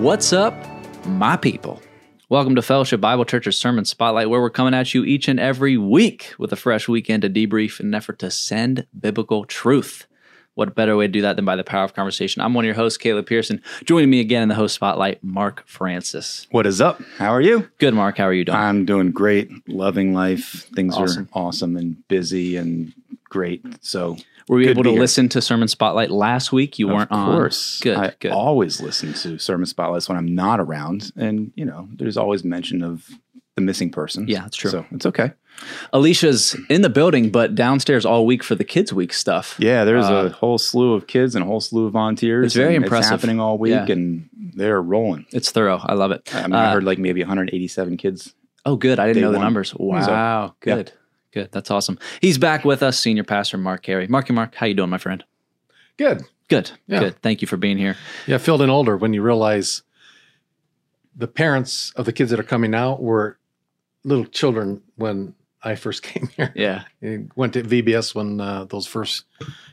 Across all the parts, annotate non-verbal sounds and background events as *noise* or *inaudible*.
What's up, my people? Welcome to Fellowship Bible Church's Sermon Spotlight, where we're coming at you each and every week with a fresh weekend to debrief in an effort to send biblical truth. What better way to do that than by the power of conversation? I'm one of your hosts, Caleb Pearson. Joining me again in the host spotlight, Mark Francis. What is up? How are you? Good, Mark. How are you doing? I'm doing great. Loving life. Things Awesome. are awesome and busy and great. So, Were you able to listen to Sermon Spotlight last week? You weren't on. of course, Good, I good. always listen to sermon spotlights when I'm not around, and you know, there's always mention of the missing person. Yeah, that's true. So it's okay. Alicia's in the building, but downstairs all week for the Kids Week stuff. Yeah, there's Uh, a whole slew of kids and a whole slew of volunteers. It's very impressive. It's happening all week, Yeah. and they're rolling. It's thorough. I love it. I mean, I Uh, heard like maybe 187 kids. Oh, good. I didn't know the one. numbers. Wow. So, yeah. Good. Good. That's awesome. He's back with us, Senior Pastor Mark Carey. Marky Mark, how you doing, my friend? Good. Good. Yeah. Good. Thank you for being here. Yeah, filled in older when you realize the parents of the kids that are coming out were little children when I first *laughs* came here. Yeah. I went to VBS when uh, those first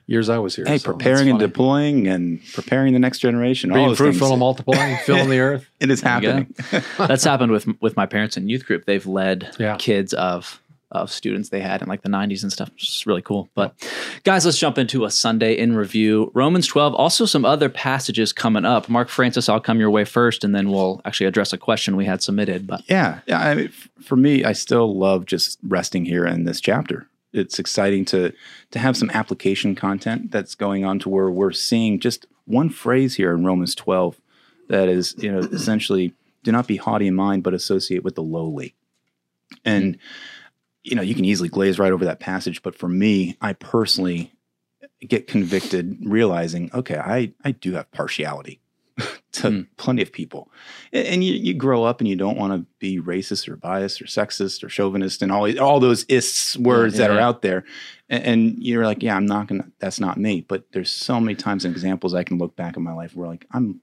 years I was here. Hey, so preparing and deploying and preparing the next generation. all being those fruitful and multiplying, *laughs* filling the earth. It is There you go. happening. *laughs* That's happened with with my parents in youth group. They've led Yeah. kids of of students they had in like the 90s and stuff. It's really cool. But guys, let's jump into a Sunday in review. Romans 12, also some other passages coming up. Mark Francis, I'll come your way first and then we'll actually address a question we had submitted. But Yeah, yeah. I mean, for me, I still love just resting here in this chapter. It's exciting to to have some application content that's going on to where we're seeing just one phrase here in Romans 12 that is, you know, essentially, do not be haughty in mind, but associate with the lowly. And you know, you can easily glaze right over that passage, but for me, I personally get convicted realizing, okay, I I do have partiality *laughs* to Hmm. plenty of people. A- And you, you grow up and you don't want to be racist or biased or sexist or chauvinist and all all those ists words yeah, that are yeah. out there. And, and you're like, yeah, I'm not gonna. That's not me. But there's so many times and examples I can look back in my life where like I'm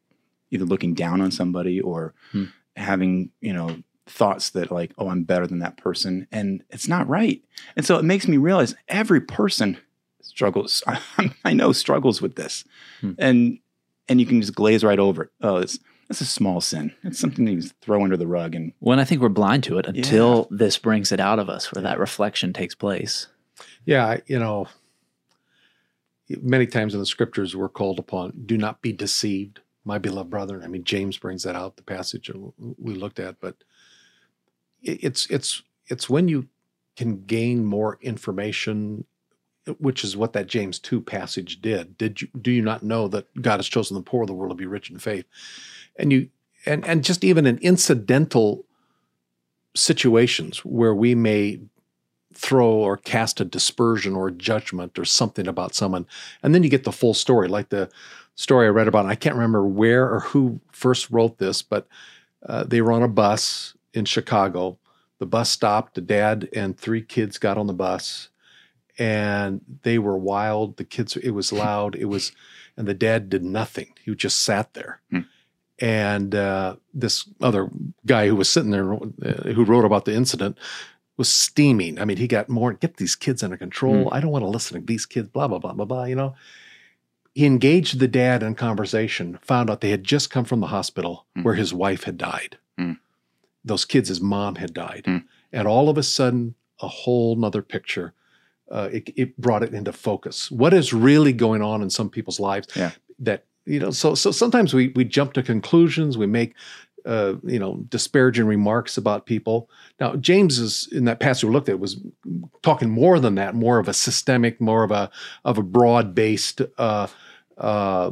either looking down on somebody or Hmm. having you know thoughts that like, oh, I'm better than that person, and it's not right. And so it makes me realize every person struggles. *laughs* I know struggles with this, Hmm. and and you can just glaze right over it. Oh, it's it's a small sin. It's something you just throw under the rug, and when I think we're blind to it until this brings it out of us where that reflection takes place. Yeah, you know, many times in the scriptures we're called upon, do not be deceived, my beloved brethren. I mean, James brings that out, the passage we looked at, but it- it's it's it's when you can gain more information, which is what that James 2 passage did. Did you do you not know that God has chosen the poor of the world to be rich in faith? And you and and just even in incidental situations where we may throw or cast a dispersion or judgment or something about someone. And then you get the full story, like the story I read about. I can't remember where or who first wrote this, but uh, they were on a bus in Chicago. The bus stopped. The dad and three kids got on the bus, and they were wild. The kids, it was loud. It was, and the dad did nothing. He just sat there. Hmm. And uh, this other guy who was sitting there, uh, who wrote about the incident, was steaming. I mean, he got more, get these kids under control. I don't want to listen to these kids, blah, blah, blah, blah, blah, you know. He engaged the dad in conversation, found out they had just come from the hospital Mm. where his wife had died. Mm. Those kids, his mom had died. Mm. And all of a sudden, a whole nother picture. Uh, it, it brought it into focus. What is really going on in some people's lives? Yeah. That you know. So so sometimes we we jump to conclusions. We make uh, you know disparaging remarks about people. Now James is in that passage we looked at was talking more than that, more of a systemic, more of a of a broad based uh, uh,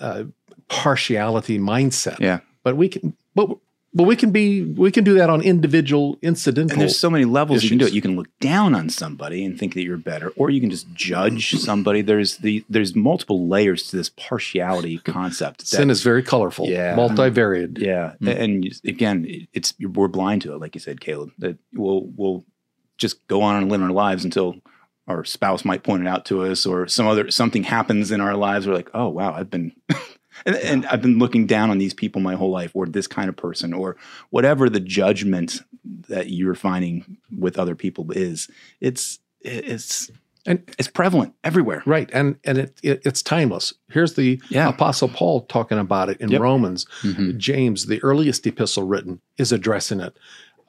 uh, partiality mindset. Yeah. But we can, but but we can be we can do that on individual incidental. and there's so many levels you can do it. You can look down on somebody and think that you're better, or you can just judge somebody. There's the there's multiple layers to this partiality concept. that- Sin is very colorful, Yeah. multivariate. Yeah, Mm. and again, it's we're blind to it, like you said, Caleb. That we'll we'll just go on and live our lives until our spouse might point it out to us, or some other something happens in our lives. We're like, oh wow, I've been, and, and I've been looking down on these people my whole life, or this kind of person, or whatever the judgment that you're finding with other people is. It's it's And It's prevalent everywhere. right, and and it, it it's timeless. Here's the Yeah. Apostle Paul talking about it in Yep. Romans. Mhm. James, the earliest epistle written, is addressing it.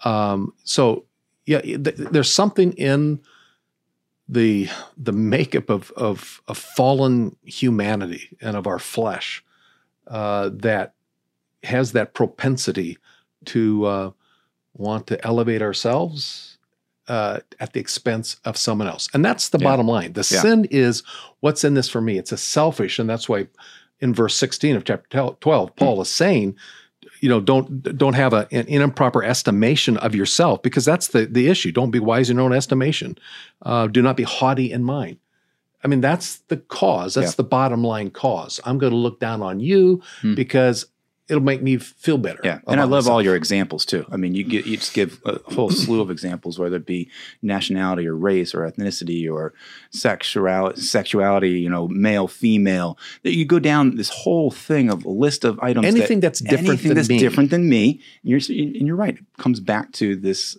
Um, so yeah, th- there's something in the the makeup of of, of fallen humanity and of our flesh uh, that has that propensity to uh, want to elevate ourselves uh, at the expense of someone else, and that's the Yeah. bottom line. The Yeah. sin is what's in this for me. It's a selfish, and that's why in verse 16 of chapter 12, Paul is saying, you know, don't don't have a, an improper estimation of yourself because that's the the issue. Don't be wise in your own estimation. Uh, do not be haughty in mind. I mean, that's the cause. That's Yeah. the bottom line cause. I'm going to look down on you Hmm. because it'll make me feel better. Yeah, and I love all your examples too. I mean, you get you just give a whole slew of examples, whether it be nationality or race or ethnicity or sexuality, sexuality, you know, male, female. That you go down this whole thing of a list of items. that- anything that's different anything than that's me. different than me. And you're and you're right. It comes back to this.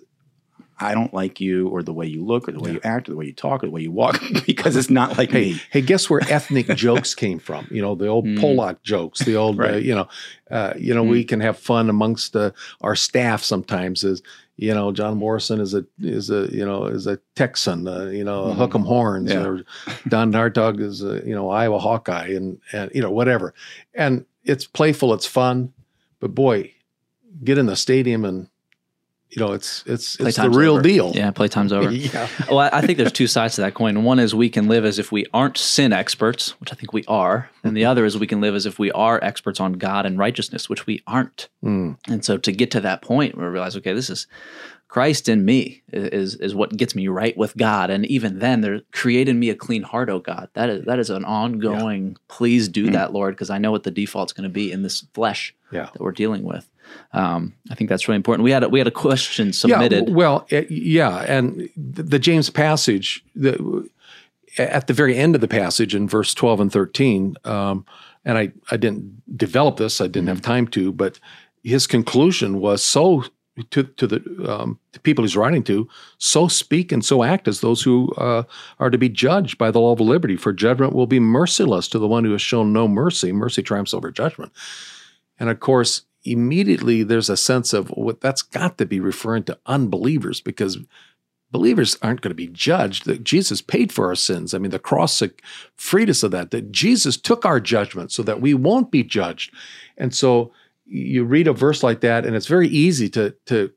I don't like you, or the way you look, or the way you act, or the way you talk, or the way you walk, *laughs* because it's not like Hey, me. hey, guess where *laughs* ethnic jokes came from? You know, the old Mm. Polak jokes, the old, uh, you know, uh, you know, we can have fun amongst uh, our staff sometimes. Is you know, John Morrison is a is a you know is a Texan, uh, you know, Mhm. hook 'em horns, Yeah. or Don Hartog is a you know Iowa Hawkeye, and and you know whatever, and it's playful, it's fun, but boy, get in the stadium and you know it's it's it's the real over. deal. Yeah, playtime's over. *laughs* yeah. well, I think there's two sides to that coin. One is we can live as if we aren't sin experts, which I think we are, and the other is we can live as if we are experts on God and righteousness, which we aren't. Mm. And so to get to that point we realize, okay, this is Christ in me is is what gets me right with God, and even then, they're creating me a clean heart, oh God. That is that is an ongoing. Please do Mm. that, Lord, because I know what the default's going to be in this flesh Yeah. that we're dealing with. Um, I think that's really important. We had a, we had a question submitted. Yeah, well, uh, yeah, and the, the James passage, the, at the very end of the passage in verse twelve and thirteen, um, and I I didn't develop this, I didn't have time to, but his conclusion was so to to the um, to people he's writing to, so speak and so act as those who uh, are to be judged by the law of liberty, for judgment will be merciless to the one who has shown no mercy. Mercy triumphs over judgment. And of course, immediately there's a sense of what that's got to be referring to unbelievers because believers aren't going to be judged. That Jesus paid for our sins. I mean, the cross freed us of that. That Jesus took our judgment so that we won't be judged. And so you read a verse like that, and it's very easy to to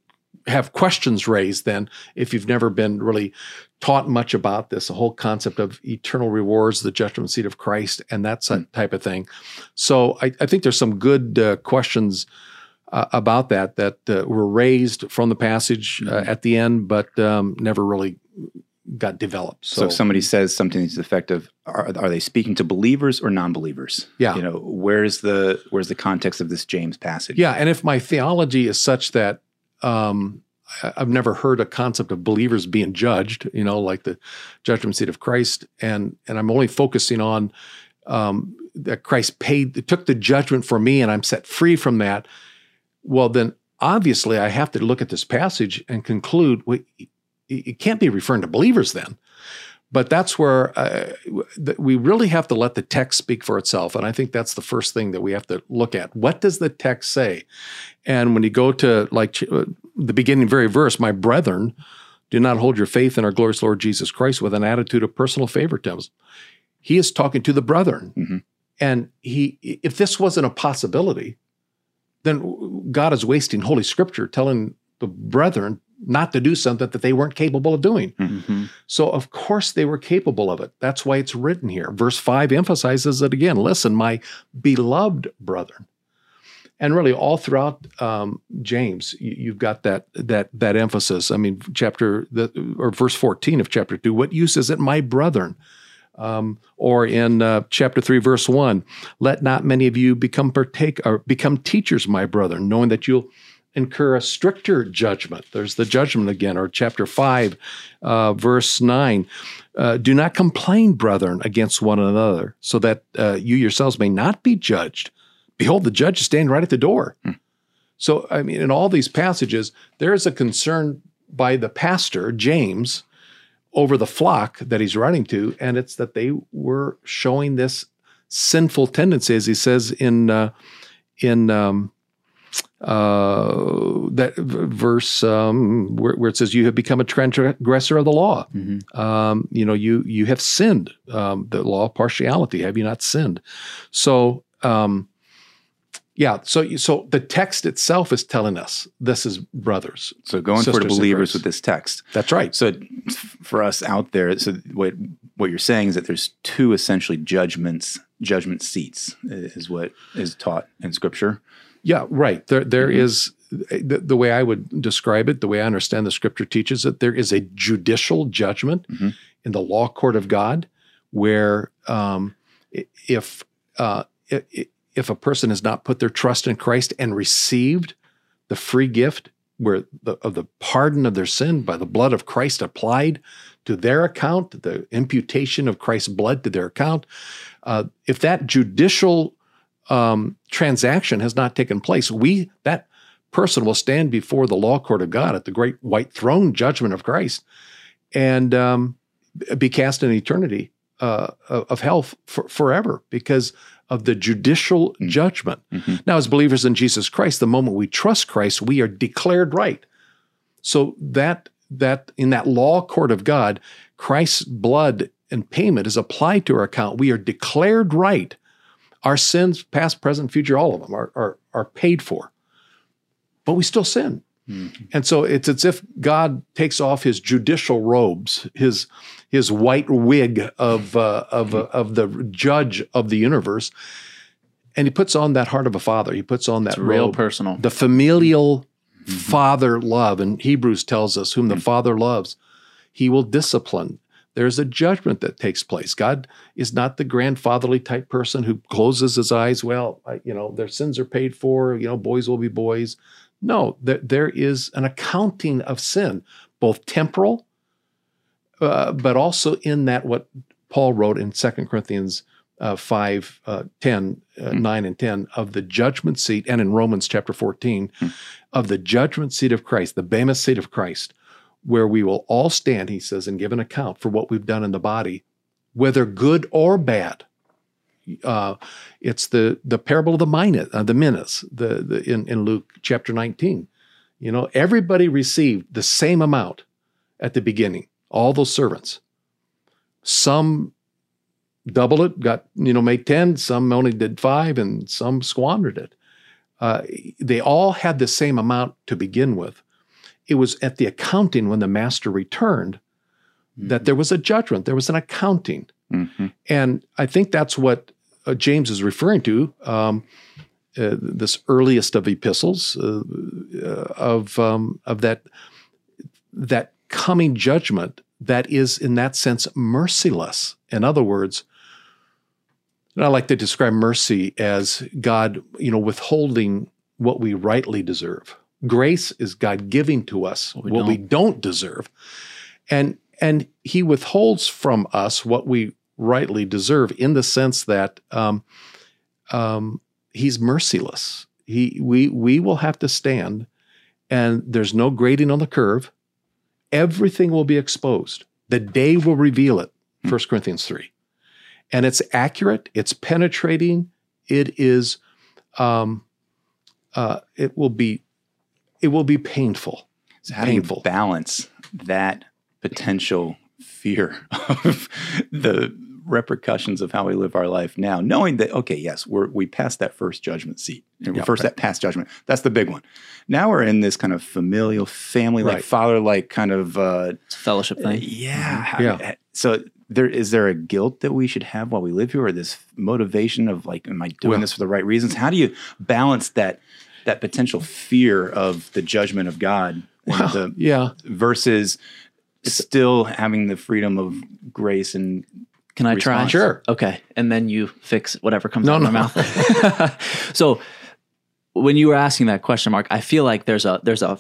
have questions raised then if you've never been really taught much about this, the whole concept of eternal rewards, the judgment seat of Christ, and that type of thing. So I, I think there's some good uh, questions uh, about that that uh, were raised from the passage uh, at the end, but um, never really got developed. So, So, if somebody says something to effective, are, are they speaking to believers or non-believers? Yeah. You know, where's the where's the context of this James passage? yeah, and if my theology is such that um, I've never heard a concept of believers being judged, you know, like the judgment seat of Christ, and and I'm only focusing on um, that Christ paid, took the judgment for me, and I'm set free from that. Well, then obviously I have to look at this passage and conclude, well, it can't be referring to believers then. But that's where uh, we really have to let the text speak for itself. And I think that's the first thing that we have to look at. What does the text say? And when you go to like uh, the beginning very verse, my brethren, do not hold your faith in our glorious Lord Jesus Christ with an attitude of personal favoritism. He is talking to the brethren. Mhm. And he, if this wasn't a possibility, then God is wasting Holy Scripture telling the brethren not to do something that they weren't capable of doing. Mhm. So, of course, they were capable of it. That's why it's written here. Verse 5 emphasizes it again. Listen, my beloved brethren. And really, all throughout um, James, you, you've got that that that emphasis. I mean, chapter the or verse fourteen of chapter two. What use is it, my brethren? Um, or in uh, chapter three, verse one, let not many of you become partake or become teachers, my brethren, knowing that you'll incur a stricter judgment. There's the judgment again. Or chapter five, uh, verse nine, uh, do not complain, brethren, against one another, so that uh, you yourselves may not be judged. Behold, the judge is standing right at the door. So, I mean, in all these passages, there is a concern by the pastor, James, over the flock that he's writing to, and it's that they were showing this sinful tendency, as he says in uh, in um, uh, that verse um, where, where it says, "You have become a transgressor of the law." Um, you know, you you have sinned. Um, the law of partiality. Have you not sinned? So. Um, yeah, so so the text itself is telling us this is brothers. So going for the believers with this text. That's right. So for us out there, so what what you're saying is that there's two essentially judgments, judgment seats, is what is taught in Scripture. Yeah, right. There, there Mhm. is the, the way I would describe it, the way I understand the scripture teaches it, there is a judicial judgment Mhm. in the law court of God where um, if, uh, if a person has not put their trust in Christ and received the free gift where the, of the pardon of their sin by the blood of Christ applied to their account, the imputation of Christ's blood to their account, uh, if that judicial um, transaction has not taken place, we that person will stand before the law court of God at the great white throne judgment of Christ, and um, be cast in eternity uh, of hell for, forever because of the judicial Mm. judgment. Mhm. Now, as believers in Jesus Christ, the moment we trust Christ, we are declared right. So that that in that law court of God, Christ's blood and payment is applied to our account. We are declared right. Our sins, past, present, future, all of them are, are, are paid for. But we still sin. Mhm. And so it's as if God takes off his judicial robes, his his white wig of uh, of uh, of the judge of the universe, and he puts on that heart of a father. He puts on that It's real robe, personal. the familial father love. And Hebrews tells us, whom the father loves, he will discipline. There's a judgment that takes place. God is not the grandfatherly type person who closes his eyes. Well, I, you know, their sins are paid for. You know, boys will be boys. No, there, there is an accounting of sin, both temporal, uh, but also in that what Paul wrote in 2 Corinthians uh, 5, uh, 10, uh, 9 and 10 of the judgment seat, and in Romans chapter 14, of the judgment seat of Christ, the Bema seat of Christ, where we will all stand, he says, and give an account for what we've done in the body, whether good or bad. Uh, it's the the parable of the minas, uh, the minas, the, the in, in Luke chapter 19. You know, everybody received the same amount at the beginning, all those servants. Some doubled it, got, you know, made 10, some only did five, and some squandered it. Uh, they all had the same amount to begin with. It was at the accounting when the master returned that there was a judgment, there was an accounting. Mhm. And I think that's what uh, James is referring to. Um, uh, this earliest of epistles uh, uh, of um, of that that coming judgment that is in that sense merciless. In other words, and I like to describe mercy as God, you know, withholding what we rightly deserve. Grace is God giving to us What we what don't. don't deserve, and and He withholds from us what we rightly deserve in the sense that um, um, He's merciless. He we we will have to stand, and there's no grading on the curve. Everything will be exposed. The day will reveal it. 1 Corinthians three and it's accurate, it's penetrating, it is, um, uh, it will be, it will be painful. So how do you Painful. balance that potential fear of the repercussions of how we live our life now, knowing that okay, yes, we're we passed that first judgment seat, and Yeah, first right. that past judgment. That's the big one. Now we're in this kind of familial, family-like, Right. father-like kind of uh, It's a fellowship thing. yeah, Yeah. So there is there a guilt that we should have while we live here, or this motivation of like, am I doing Well- this for the right reasons? How do you balance that that potential fear of the judgment of God and Well, the, yeah, versus still having the freedom of grace and Can I try? response. Sure. Okay. And then you fix whatever comes No, out of my mouth. *laughs* so when you were asking that question, Mark, I feel like there's a there's a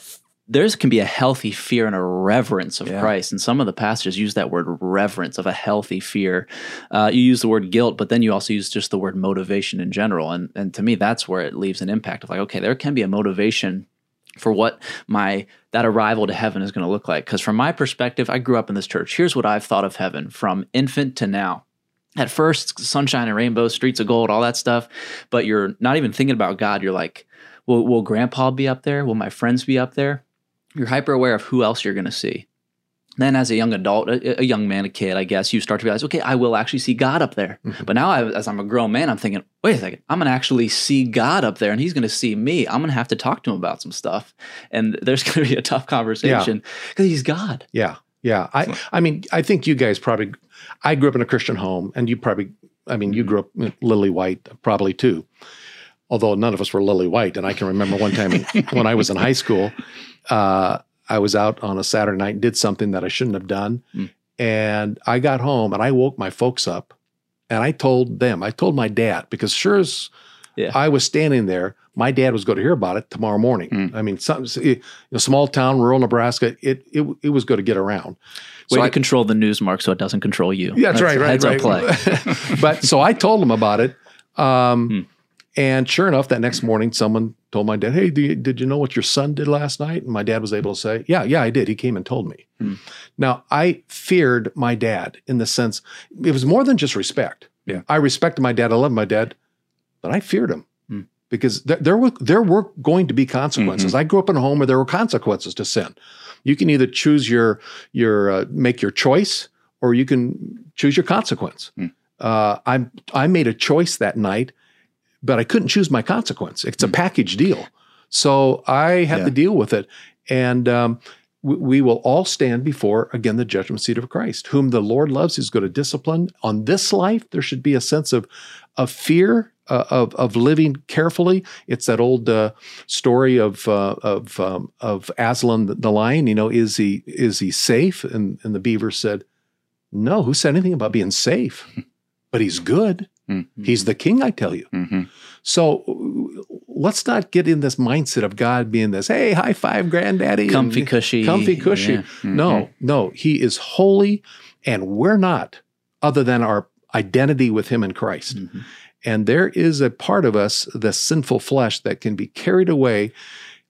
there's can be a healthy fear and a reverence of Yeah. Christ. And some of the pastors use that word reverence of a healthy fear. Uh, you use the word guilt, but then you also use just the word motivation in general. And and to me, that's where it leaves an impact of like, okay, there can be a motivation for what my that arrival to heaven is going to look like. Because from my perspective, I grew up in this church. Here's what I've thought of heaven from infant to now. At first, sunshine and rainbows, streets of gold, all that stuff. But you're not even thinking about God. You're like, will, will grandpa be up there? Will my friends be up there? You're hyper aware of who else you're going to see. Then, as a young adult, a, a, young man, a kid, I guess, you start to realize, okay, I will actually see God up there. Mm-hmm. But now, I, as I'm a grown man, I'm thinking, wait a second, I'm going to actually see God up there and he's going to see me. I'm going to have to talk to him about some stuff. And there's *laughs* going to be a tough conversation because yeah. he's God. Yeah. Yeah. I, I mean, I think you guys probably, I grew up in a Christian home and you probably, I mean, you grew up lily white probably too although none of us were lily white. And I can remember one time *laughs* when I was in high school, uh, I was out on a Saturday night and did something that I shouldn't have done. Mm. And I got home and I woke my folks up and I told them, I told my dad, because sure as yeah. I was standing there, my dad was going to hear about it tomorrow morning. Mm. I mean, some, a small town, rural Nebraska, it, it, it was going to get around. Way so to I, control the news, Mark, so it doesn't control you. Yeah, that's, that's right, right, heads right. play. *laughs* but so I told them about it. Um, mm. And sure enough, that next morning, someone told my dad, Hey, you, did you know what your son did last night? And my dad was able to say, Yeah, yeah, I did. He came and told me. Hmm. Now, I feared my dad in the sense, it was more than just respect. Yeah. I respected my dad. I loved my dad, but I feared him hmm. because there, there, were, there were going to be consequences. Mm-hmm. I grew up in a home where there were consequences to sin. You can either choose your, your, uh, make your choice or you can choose your consequence. Hmm. Uh, I, I made a choice that night but I couldn't choose my consequence. It's a hmm. package deal. So I had yeah. to deal with it. And um, we, we, will all stand before, again, the judgment seat of Christ. Whom the Lord loves, he's going to discipline. On this life, there should be a sense of, of fear. Uh, of of living carefully, it's that old uh, story of uh, of um, of Aslan the, the lion. You know, is he is he safe? And and the beaver said, "No. Who said anything about being safe? *laughs* But he's good." Mm-hmm. He's the king, I tell you. Mm-hmm. So let's not get in this mindset of God being this, hey, high five, granddaddy. Comfy, cushy. Comfy, cushy. Yeah. Mm-hmm. No, no. He is holy, and we're not, other than our identity with him in Christ. Mm-hmm. And there is a part of us, the sinful flesh, that can be carried away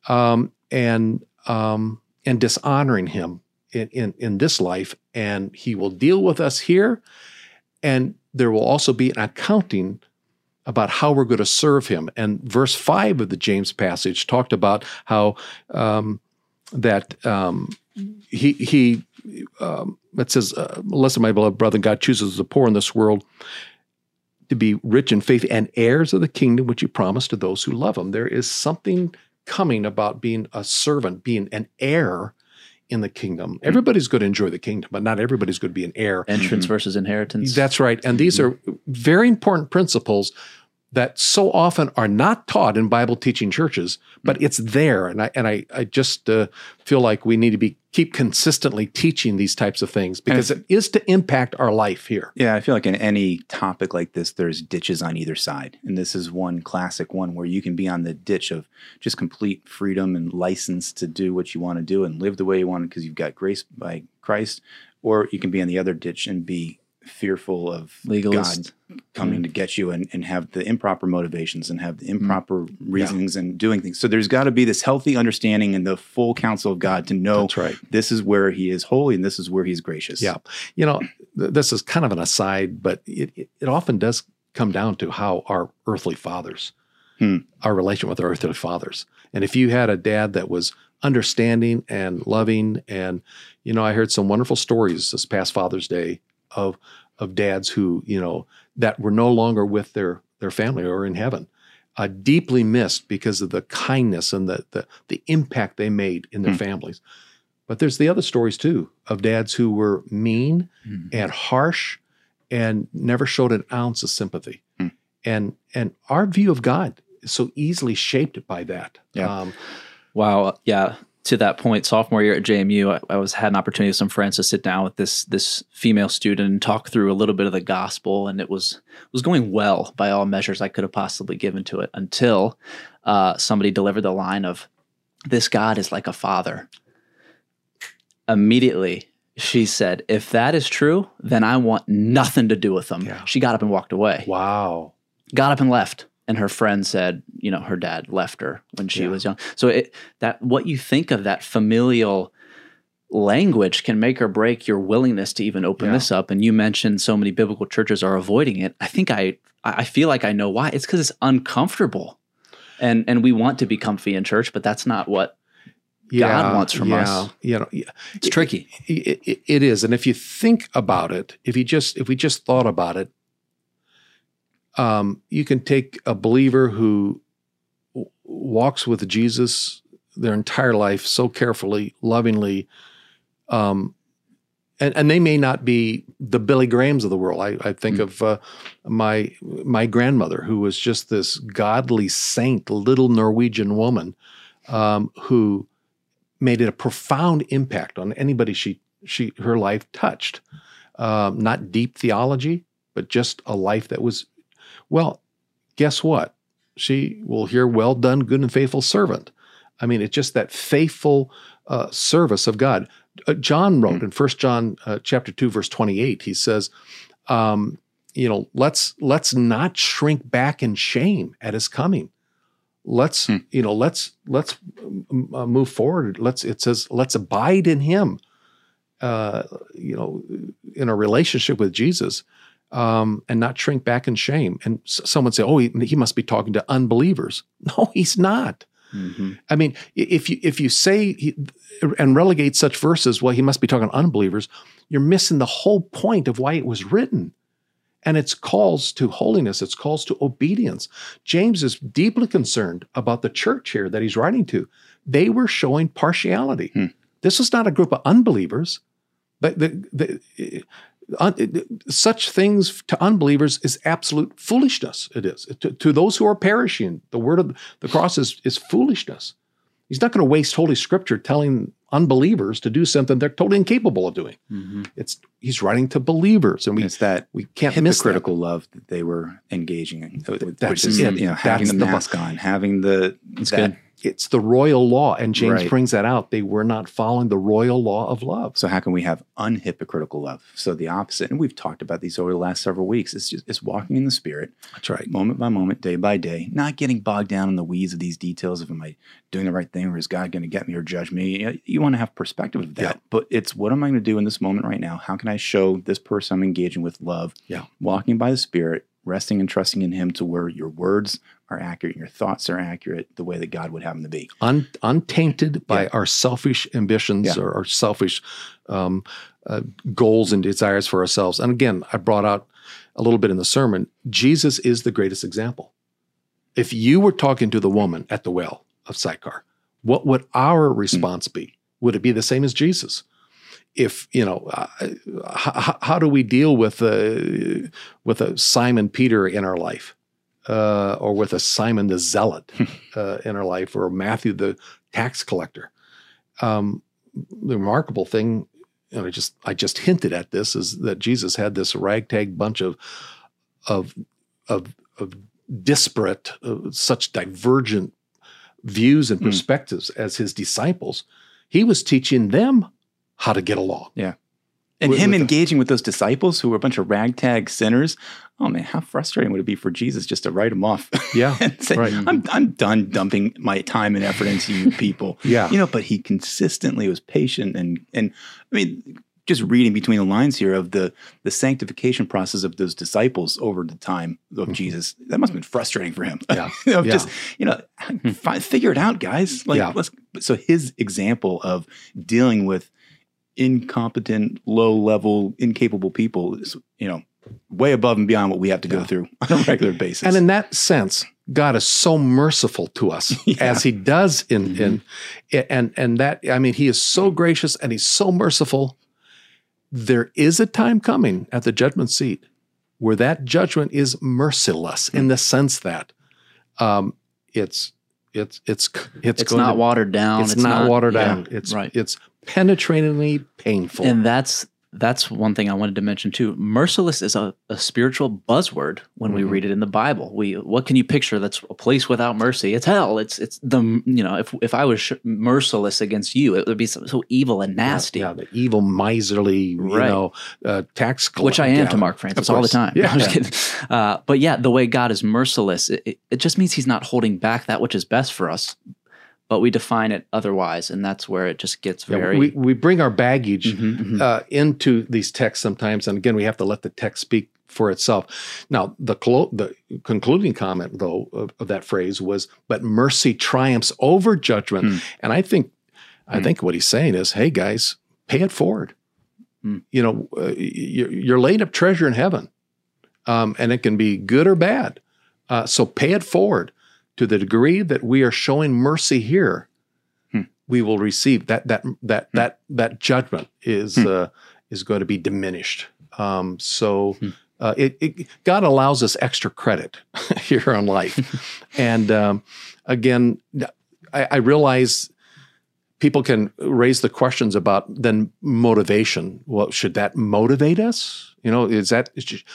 um, and um, and dishonoring him in, in, in this life. And he will deal with us here. And there will also be an accounting about how we're going to serve him. And verse 5 of the James passage talked about how um, that um, he, he um, it says, uh, Listen, my beloved brother, God chooses the poor in this world to be rich in faith and heirs of the kingdom which he promised to those who love him. There is something coming about being a servant, being an heir in the kingdom. Mm-hmm. Everybody's going to enjoy the kingdom, but not everybody's going to be an heir. Entrance mm-hmm. versus inheritance. That's right. And these mm-hmm. are very important principles that so often are not taught in Bible teaching churches, but mm. it's there. And I and I I just uh, feel like we need to be keep consistently teaching these types of things because it is to impact our life here. Yeah, I feel like in any topic like this, there's ditches on either side, and this is one classic one where you can be on the ditch of just complete freedom and license to do what you want to do and live the way you want because you've got grace by Christ, or you can be on the other ditch and be fearful of Legalist. God coming mm. to get you and, and have the improper motivations and have the mm. improper mm. reasonings yeah. and doing things. So there's got to be this healthy understanding and the full counsel of God to know That's right. this is where he is holy and this is where he's gracious. Yeah. You know, th- this is kind of an aside, but it, it, it, often does come down to how our earthly fathers, hmm. our relation with our earthly fathers. And if you had a dad that was understanding and loving and you know i heard some wonderful stories this past father's day of of dads who you know that were no longer with their their family or in heaven, uh, deeply missed because of the kindness and the the, the impact they made in their mm. families. But there's the other stories too of dads who were mean mm. and harsh and never showed an ounce of sympathy. Mm. And and our view of God is so easily shaped by that. Yeah. Um, wow. Yeah to that point, sophomore year at JMU, I, I, was had an opportunity with some friends to sit down with this this female student and talk through a little bit of the gospel, and it was was going well by all measures I could have possibly given to it until uh, somebody delivered the line of, "This God is like a father." Immediately, she said, "If that is true, then I want nothing to do with them." Yeah. She got up and walked away. Wow. Got up and left and her friend said, you know, her dad left her when she Yeah. was young. So it that what you think of that familial language can make or break your willingness to even open Yeah. this up. And you mentioned so many biblical churches are avoiding it. I think I I feel like I know why. It's because it's uncomfortable. And and we want to be comfy in church, but that's not what God wants from yeah, us. You know, yeah, it's tricky. it, it, it is. And if you think about it, if you just if we just thought about it, um, you can take a believer who w- walks with Jesus their entire life so carefully, lovingly, um, and and they may not be the Billy Grahams of the world. I, I think Mm. of uh, my my grandmother, who was just this godly saint, little Norwegian woman, um, who made it a profound impact on anybody she she her life touched. Um, not deep theology, but just a life that was well. Guess what? She will hear, "Well done, good and faithful servant." I mean, it's just that faithful uh, service of God. Uh, John wrote in First John uh, chapter two, verse twenty-eight. He says, um, "You know, let's let's not shrink back in shame at His coming." let's Hmm. you know let's let's um, uh, move forward let's it says let's abide in him uh you know in a relationship with jesus um and not shrink back in shame. And s- someone say oh he, he must be talking to unbelievers. *laughs* No he's not. Mhm. i mean if you if you say he, and relegate such verses well he must be talking to unbelievers you're missing the whole point of why it was written. And it's calls to holiness. It's calls to obedience. James is deeply concerned about the church here that he's writing to. They were showing partiality. Hmm. this was not a group of unbelievers. But the, the un, such things to unbelievers is absolute foolishness it is to, to those who are perishing the word of the cross is, is foolishness he's not going to waste holy scripture telling unbelievers to do something they're totally incapable of doing Mhm. it's he's writing to believers and we it's that we can't miss that. hypocritical love that they were engaging in, uh, which That's is it. you know having That's the the- mask on, having the That's that, good. It's the royal law and james Right. brings that out they were not following the royal law of love So how can we have unhypocritical love? So the opposite, and we've talked about these over the last several weeks. It's just it's walking in the spirit, that's right moment by moment, day by day, not getting bogged down in the weeds of these details of am I doing the right thing or is God going to get me or judge me? You, know, you want to have perspective of that, Yeah. but it's what am I going to do in this moment right now? How can I show this person I'm engaging with love? Yeah. walking by the Spirit, resting and trusting in Him to where your words are accurate, your thoughts are accurate, the way that God would have them to be. Un, untainted by Yeah. our selfish ambitions Yeah. or our selfish um, uh, goals and desires for ourselves and again i brought out a little bit in the sermon jesus is the greatest example if you were talking to the woman at the well of sychar what would our response be would it be the same as jesus if you know uh, how, how do we deal with uh, with a simon peter in our life uh, or with a simon the zealot uh, in our life or matthew the tax collector. Um, the remarkable thing and i just i just hinted at this is that jesus had this ragtag bunch of of of, of disparate uh, such divergent views and Hmm. perspectives as his disciples. He was teaching them how to get along And With- him with the- engaging with those disciples who were a bunch of ragtag sinners. Oh man, how frustrating would it be for Jesus just to write them off *laughs* yeah and say, Right. I'm, I'm done dumping my time and effort into you people. *laughs* yeah You know, but he consistently was patient and and I mean, just reading between the lines here of the the sanctification process of those disciples over the time of Mhm. Jesus, that must have been frustrating for him. Yeah. *laughs* You know, Yeah. Just you know, fi- figure it out, guys. Like, Yeah. So his example of dealing with incompetent, low level, incapable people is you know way above and beyond what we have to go Yeah. through *laughs* on a regular basis. And in that sense, God is so merciful to us *laughs* Yeah. Mm-hmm. as He does in in and and that I mean He is so gracious and He's so merciful. There is a time coming at the judgment seat where that judgment is merciless in the sense that um, it's it's it's it's, It's going not to, watered down. it's, not, watered yeah, down. It's right. it's penetratingly painful. and that's that's one thing I wanted to mention too. Merciless is a, a spiritual buzzword when we Mhm. read it in the Bible. We what can you picture that's a place without mercy? It's hell. It's it's the you know if if I was sh- merciless against you, it would be so, so evil and nasty. Yeah, the evil, miserly, you Right. know, uh, tax collector. Which I am Yeah, to Mark Francis all the time. *laughs* Yeah. I'm just kidding. Uh, but yeah, the way God is merciless, it, it, it just means He's not holding back that which is best for us, but we define it otherwise, and that's where it just gets Yeah, very. we, we bring our baggage Mhm, mhm. uh, into these texts sometimes, and again, we have to let the text speak for itself. Now, the clo- the concluding comment though of, of that phrase was, "But mercy triumphs over judgment," Hmm. and I think I Hmm. think what he's saying is, "Hey guys, pay it forward. Hmm. You know, uh, you're, you're laying up treasure in heaven, um, and it can be good or bad. Uh, so pay it forward." To the degree that we are showing mercy here, Hmm. we will receive that that that that that judgment is Hmm. uh, is going to be diminished. Um, so Hmm. uh, it, it God allows us extra credit *laughs* here on life, *laughs* and um, again, I, I realize people can raise the questions about then motivation. Well, should that motivate us? You know, is that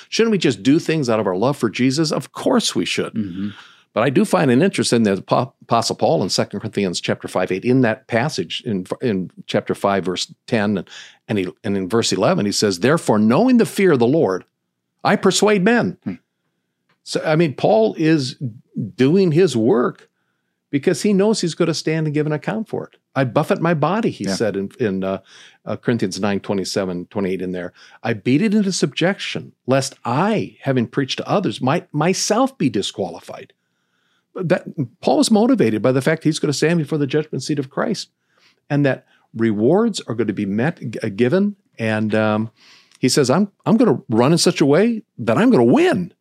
shouldn't we just do things out of our love for Jesus? Of course we should. Mhm. But I do find an interest in the Apostle Paul in 2 Corinthians chapter 5, 8. In that passage in, in chapter 5, verse 10, and, and, he, and in verse 11, he says, Therefore, knowing the fear of the Lord, I persuade men. Hmm. So, I mean, Paul is doing his work because he knows he's going to stand and give an account for it. I buffet my body, he Yeah. said in, in uh, uh, Corinthians 9, 27, 28 in there. I beat it into subjection, lest I, having preached to others, might myself be disqualified. That Paul is motivated by the fact he's going to stand before the judgment seat of Christ, and that rewards are going to be met, uh, given, and um, he says, "I'm I'm going to run in such a way that I'm going to win."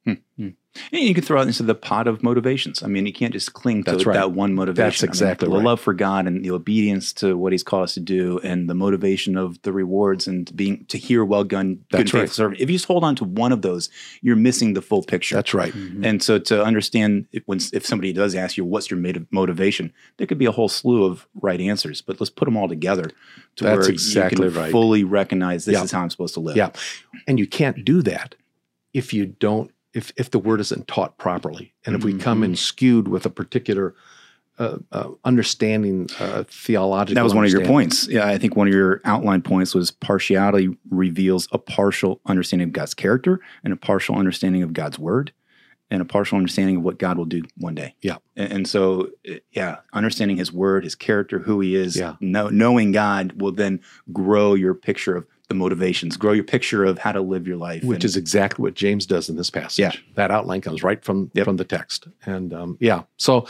And you can throw it into the pot of motivations. I mean, you can't just cling to That's right. that one motivation. That's I mean, exactly the right. love for God and the obedience to what He's called us to do, and the motivation of the rewards and being to hear well done, good That's faithful right. servant. If you just hold on to one of those, you're missing the full picture. That's right. Mhm. And so, to understand if, when if somebody does ask you what's your motivation, there could be a whole slew of right answers, but let's put them all together to That's where exactly you can right. fully recognize this Yeah. is how I'm supposed to live. Yeah. And you can't do that if you don't if if the word isn't taught properly, and if we come in skewed with a particular uh, uh, understanding, uh, theological. That was one of your points. Yeah, I think one of your outline points was partiality reveals a partial understanding of God's character and a partial understanding of God's word and a partial understanding of what God will do one day. Yeah. And, and so, uh, yeah, understanding his word, his character, who he is, Yeah. know, knowing God will then grow your picture of the motivations, grow your picture of how to live your life. which And- is exactly what James does in this passage. Yeah. that outline comes right from Yep. from the text, and um, yeah. So,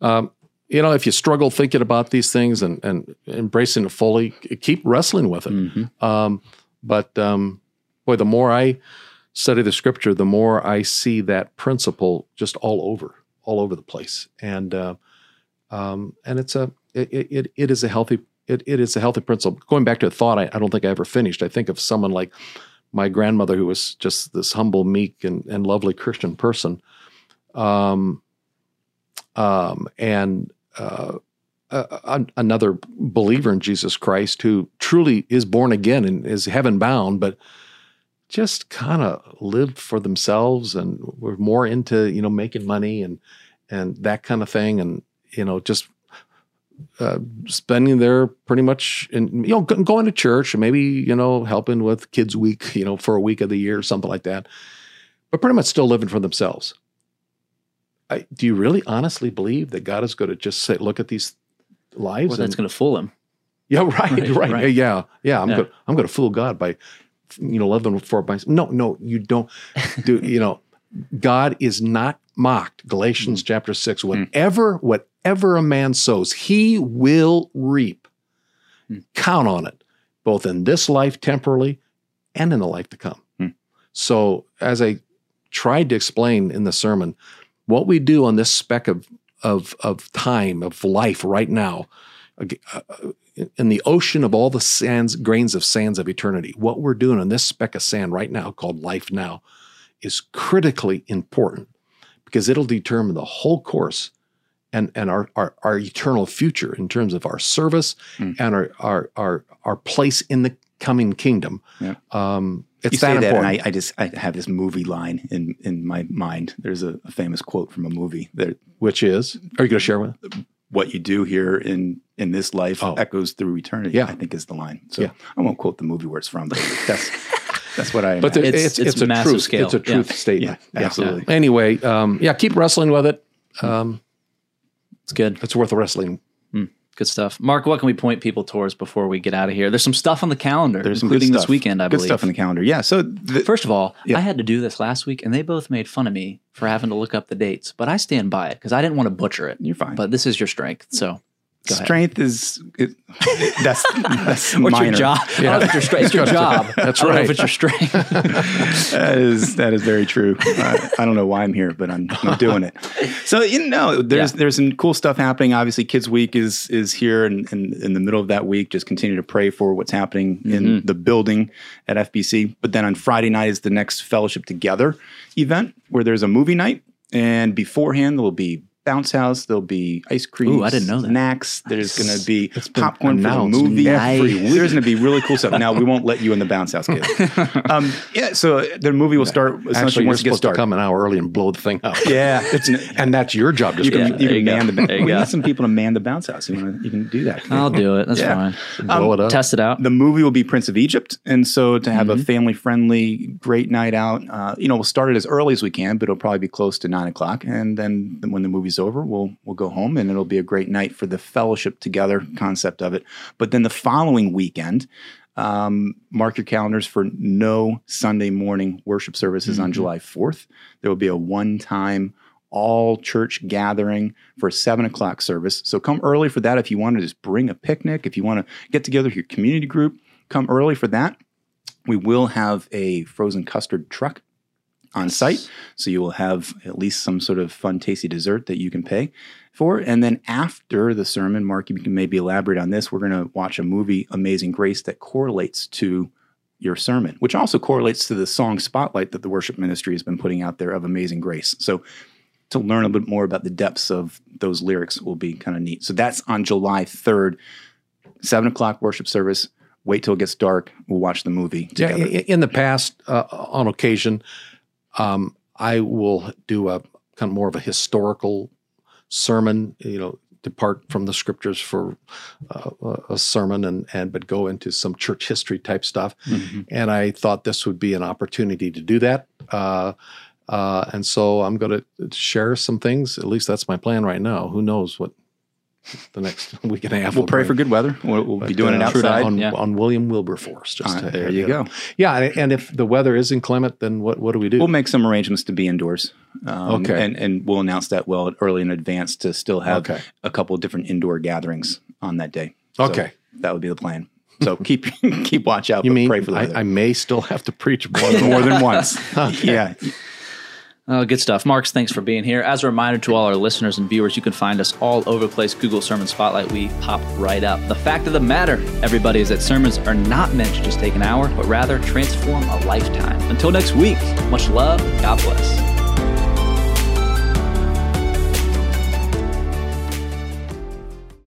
um, you know, if you struggle thinking about these things and and embracing it fully, keep wrestling with it. Mhm. Um, but um, boy, the more I study the scripture, the more I see that principle just all over, all over the place, and uh, um, and it's a it, it it is a healthy it, it is a healthy principle. Going back to a thought, I, I don't think I ever finished. I think of someone like my grandmother, who was just this humble, meek, and, and lovely Christian person, um, um, and uh, uh, another believer in Jesus Christ who truly is born again and is heaven bound, but just kind of lived for themselves and were more into you know making money and and that kind of thing, and you know just uh, spending there pretty much and you know going to church and maybe you know helping with kids week *laughs* you know for a week of the year or something like that, but pretty much still living for themselves. I, do you really honestly believe that God is going to just say, look at these lives Well, and that's going to fool him. yeah, *laughs* right, Right, right, right. yeah, yeah. I'm Yeah. going I'm going to fool God by, you know, loving for myself. No, no, you don't. *laughs* Do you know? God is not mocked. Galatians Mm. chapter six. Whatever, whatever a man sows, he will reap. Mm. Count on it, both in this life temporally, and in the life to come. Mm. So, as I tried to explain in the sermon, what we do on this speck of of of time of life right now, uh, in the ocean of all the sands, grains of sands of eternity, what we're doing on this speck of sand right now, called life now, is critically important because it'll determine the whole course and, and our, our, our eternal future in terms of our service Mm. and our, our, our, our place in the coming kingdom. Yeah. Um, it's you that say that, and important. I, I just I have this movie line in in my mind. There's a, a famous quote from a movie that which is, are you going to share with? what you do here in in this life Oh. echoes through eternity. Yeah. I think is the line. So Yeah. I won't quote the movie where it's from, but that's *laughs* that's what I. Am, but there- It's- it's, it's it's, a massive truth. scale. It's a Yeah. truth statement. Yeah, absolutely. Anyway, um, yeah, keep wrestling with it. Um, It's good. it's worth wrestling. Good stuff. Mark, what can we point people towards before we get out of here? There's some stuff on the calendar, there's including stuff. this weekend, I good believe. stuff in the calendar. Yeah. So the, First of all, Yeah. I had to do this last week, and they both made fun of me for having to look up the dates. But I stand by it because I didn't want to butcher it. you're fine. But this is your strength, so go ahead. strength is it, *laughs* that's that's What's minor. your job? I don't know if it's your strength. It's your job. That's I don't know right. if it's your strength. *laughs* that is that is very true. I, I don't know why I'm here, but I'm, I'm doing it. So you know, there's Yeah. there's some cool stuff happening. Obviously, Kids Week is is here, and, and in the middle of that week, just continue to pray for what's happening in mm-hmm. the building at FBC. But then on Friday night is the next Fellowship Together event, where there's a movie night, and beforehand there will be. Bounce house. There'll be ice cream. Ooh, I didn't know that. Snacks. There's going to be popcorn for the movie. every week. There's going to be really cool stuff. Now we won't let you in the bounce house, kid. *laughs* um, yeah. So the movie will start essentially Actually, you're once it gets supposed to dark. come an hour early and blow the thing up. Yeah, *laughs* it's and that's your job you can, Yeah, you can you man go. the There we go. need some people to man the bounce house. You, wanna, you can do that. I'll do it. That's Yeah. fine. blow it up. Test it out. The movie will be Prince of Egypt, and so to have Mm-hmm. a family-friendly, great night out, uh, you know, we'll start it as early as we can, but it'll probably be close to nine o'clock, and then when the movie's over, we'll we'll go home, and it'll be a great night for the fellowship together concept of it. But then the following weekend, um, mark your calendars for no Sunday morning worship services on July fourth. There will be a one-time all church gathering for a seven o'clock service. So come early for that if you want to just bring a picnic, if you want to get together with your community group, come early for that. We will have a frozen custard truck on site. So you will have at least some sort of fun, tasty dessert that you can pay for. And then after the sermon, Mark, you can maybe elaborate on this. We're going to watch a movie, Amazing Grace, that correlates to your sermon, which also correlates to the song Spotlight that the worship ministry has been putting out there of Amazing Grace. So to learn a bit more about the depths of those lyrics will be kind of neat. So that's on July 3rd, seven o'clock worship service. Wait till it gets dark. We'll watch the movie Yeah, together. i- in the past, uh, on occasion, um, I will do a kind of more of a historical sermon. You know, depart from the scriptures for uh, a- sermon, and and but go into some church history type stuff. Mhm. And I thought this would be an opportunity to do that. Uh, uh, and so I'm going to share some things. At least that's my plan right now. Who knows what *laughs* the next *laughs* week and a half? We'll pray for good weather. We'll, we'll be But, doing it uh, outside. on, yeah. on William Wilberforce. Just to- there you go. yeah, and, and if the weather is inclement, then what, what do we do? We'll make some arrangements to be indoors. Um, Okay. And, and we'll announce that well early in advance to still have Okay. a couple of different indoor gatherings on that day. So Okay. That would be the plan. So *laughs* keep keep watch out. you mean pray for the I, weather. I may still have to preach more than more than once. Yeah. Oh, good stuff. Marks, thanks for being here. As a reminder to all our listeners and viewers, you can find us all over the place. Google Sermon Spotlight. We pop right up. The fact of the matter, everybody, is that sermons are not meant to just take an hour, but rather transform a lifetime. Until next week, much love. God bless.